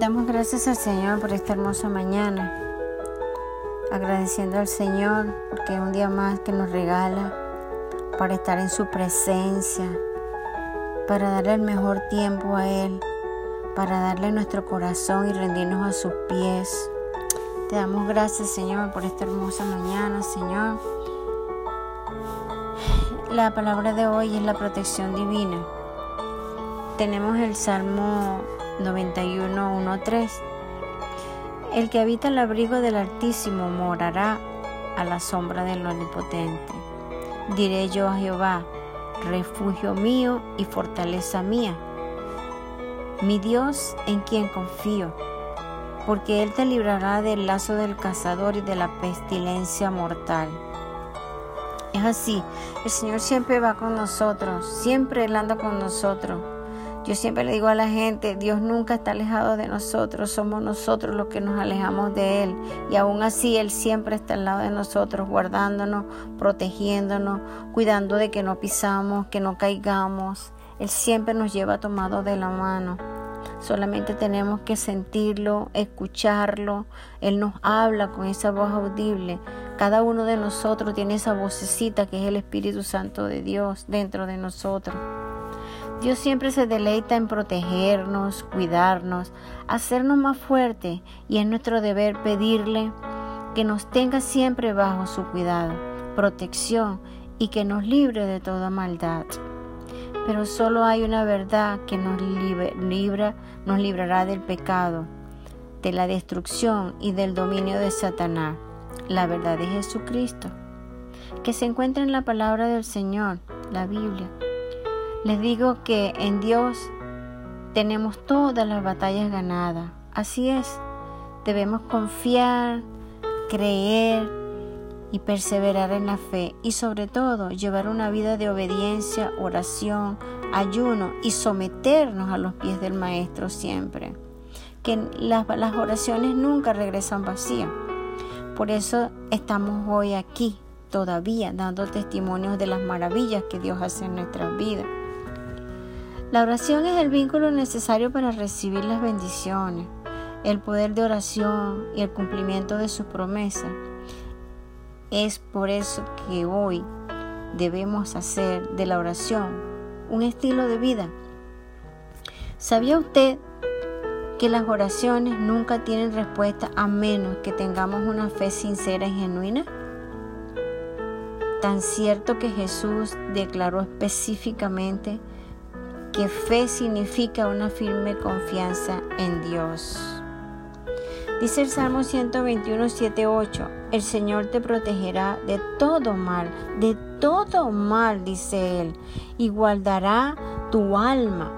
Damos gracias al Señor por esta hermosa mañana, agradeciendo al Señor porque es un día más que nos regala para estar en su presencia, para darle el mejor tiempo a Él, para darle nuestro corazón y rendirnos a sus pies. Te damos gracias, Señor, por esta hermosa mañana, Señor. La palabra de hoy es la protección divina. Tenemos el Salmo 91, 3. El que habita el abrigo del Altísimo morará a la sombra del Omnipotente. Diré yo a Jehová, refugio mío y fortaleza mía, mi Dios en quien confío, porque Él te librará del lazo del cazador y de la pestilencia mortal. Es así, el Señor siempre va con nosotros, siempre Él anda con nosotros. Yo siempre le digo a la gente, Dios nunca está alejado de nosotros, somos nosotros los que nos alejamos de Él. Y aún así Él siempre está al lado de nosotros, guardándonos, protegiéndonos, cuidando de que no pisamos, que no caigamos. Él siempre nos lleva tomado de la mano. Solamente tenemos que sentirlo, escucharlo. Él nos habla con esa voz audible. Cada uno de nosotros tiene esa vocecita que es el Espíritu Santo de Dios dentro de nosotros. Dios siempre se deleita en protegernos, cuidarnos, hacernos más fuertes y es nuestro deber pedirle que nos tenga siempre bajo su cuidado, protección y que nos libre de toda maldad. Pero solo hay una verdad que nos libra, nos librará del pecado, de la destrucción y del dominio de Satanás, la verdad de Jesucristo, que se encuentra en la palabra del Señor, la Biblia. Les digo que en Dios tenemos todas las batallas ganadas. Así es, debemos confiar, creer y perseverar en la fe y sobre todo llevar una vida de obediencia, oración, ayuno y someternos a los pies del Maestro siempre. Que las, las oraciones nunca regresan vacías. Por eso estamos hoy aquí todavía dando testimonios de las maravillas que Dios hace en nuestras vidas. La oración es el vínculo necesario para recibir las bendiciones, el poder de oración y el cumplimiento de sus promesas. Es por eso que hoy debemos hacer de la oración un estilo de vida. ¿Sabía usted que las oraciones nunca tienen respuesta a menos que tengamos una fe sincera y genuina? Tan cierto que Jesús declaró específicamente que fe significa una firme confianza en Dios. Dice el Salmo 121, 7, 8, el Señor te protegerá de todo mal, de todo mal, dice Él, y guardará tu alma.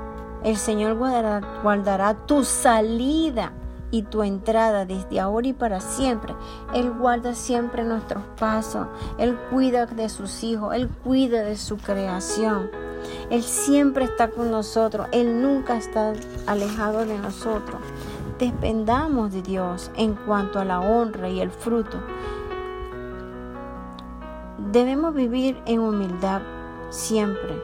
El Señor guardará, guardará tu salida y tu entrada desde ahora y para siempre. Él guarda siempre nuestros pasos, Él cuida de sus hijos, Él cuida de su creación. Él siempre está con nosotros, Él nunca está alejado de nosotros. Dependamos de Dios en cuanto a la honra y el fruto. Debemos vivir en humildad siempre.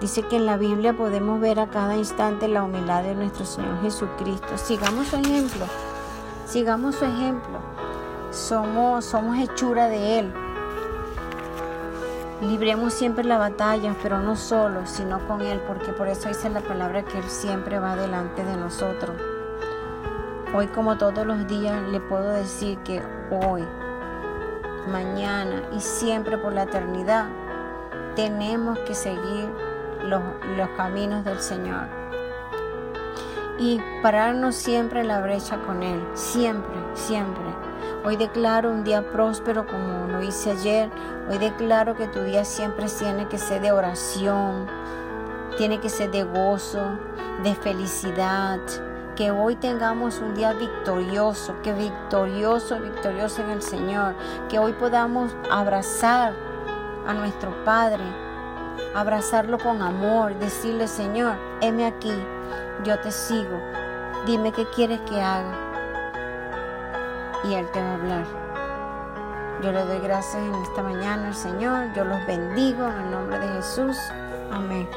Dice que en la Biblia podemos ver a cada instante la humildad de nuestro Señor Jesucristo. Sigamos su ejemplo. Sigamos su ejemplo. Somos, somos hechura de Él. Libremos siempre la batalla, pero no solo, sino con Él, porque por eso dice la palabra que Él siempre va delante de nosotros. Hoy como todos los días le puedo decir que hoy, mañana y siempre por la eternidad tenemos que seguir los, los caminos del Señor y pararnos siempre en la brecha con Él, siempre, siempre. Hoy declaro un día próspero como lo hice ayer. Hoy declaro que tu día siempre tiene que ser de oración, tiene que ser de gozo, de felicidad. Que hoy tengamos un día victorioso, que victorioso, victorioso en el Señor. Que hoy podamos abrazar a nuestro Padre, abrazarlo con amor, decirle, Señor, heme aquí, yo te sigo, dime qué quieres que haga y Él te va a hablar. Yo le doy gracias en esta mañana al Señor, yo los bendigo en el nombre de Jesús. Amén.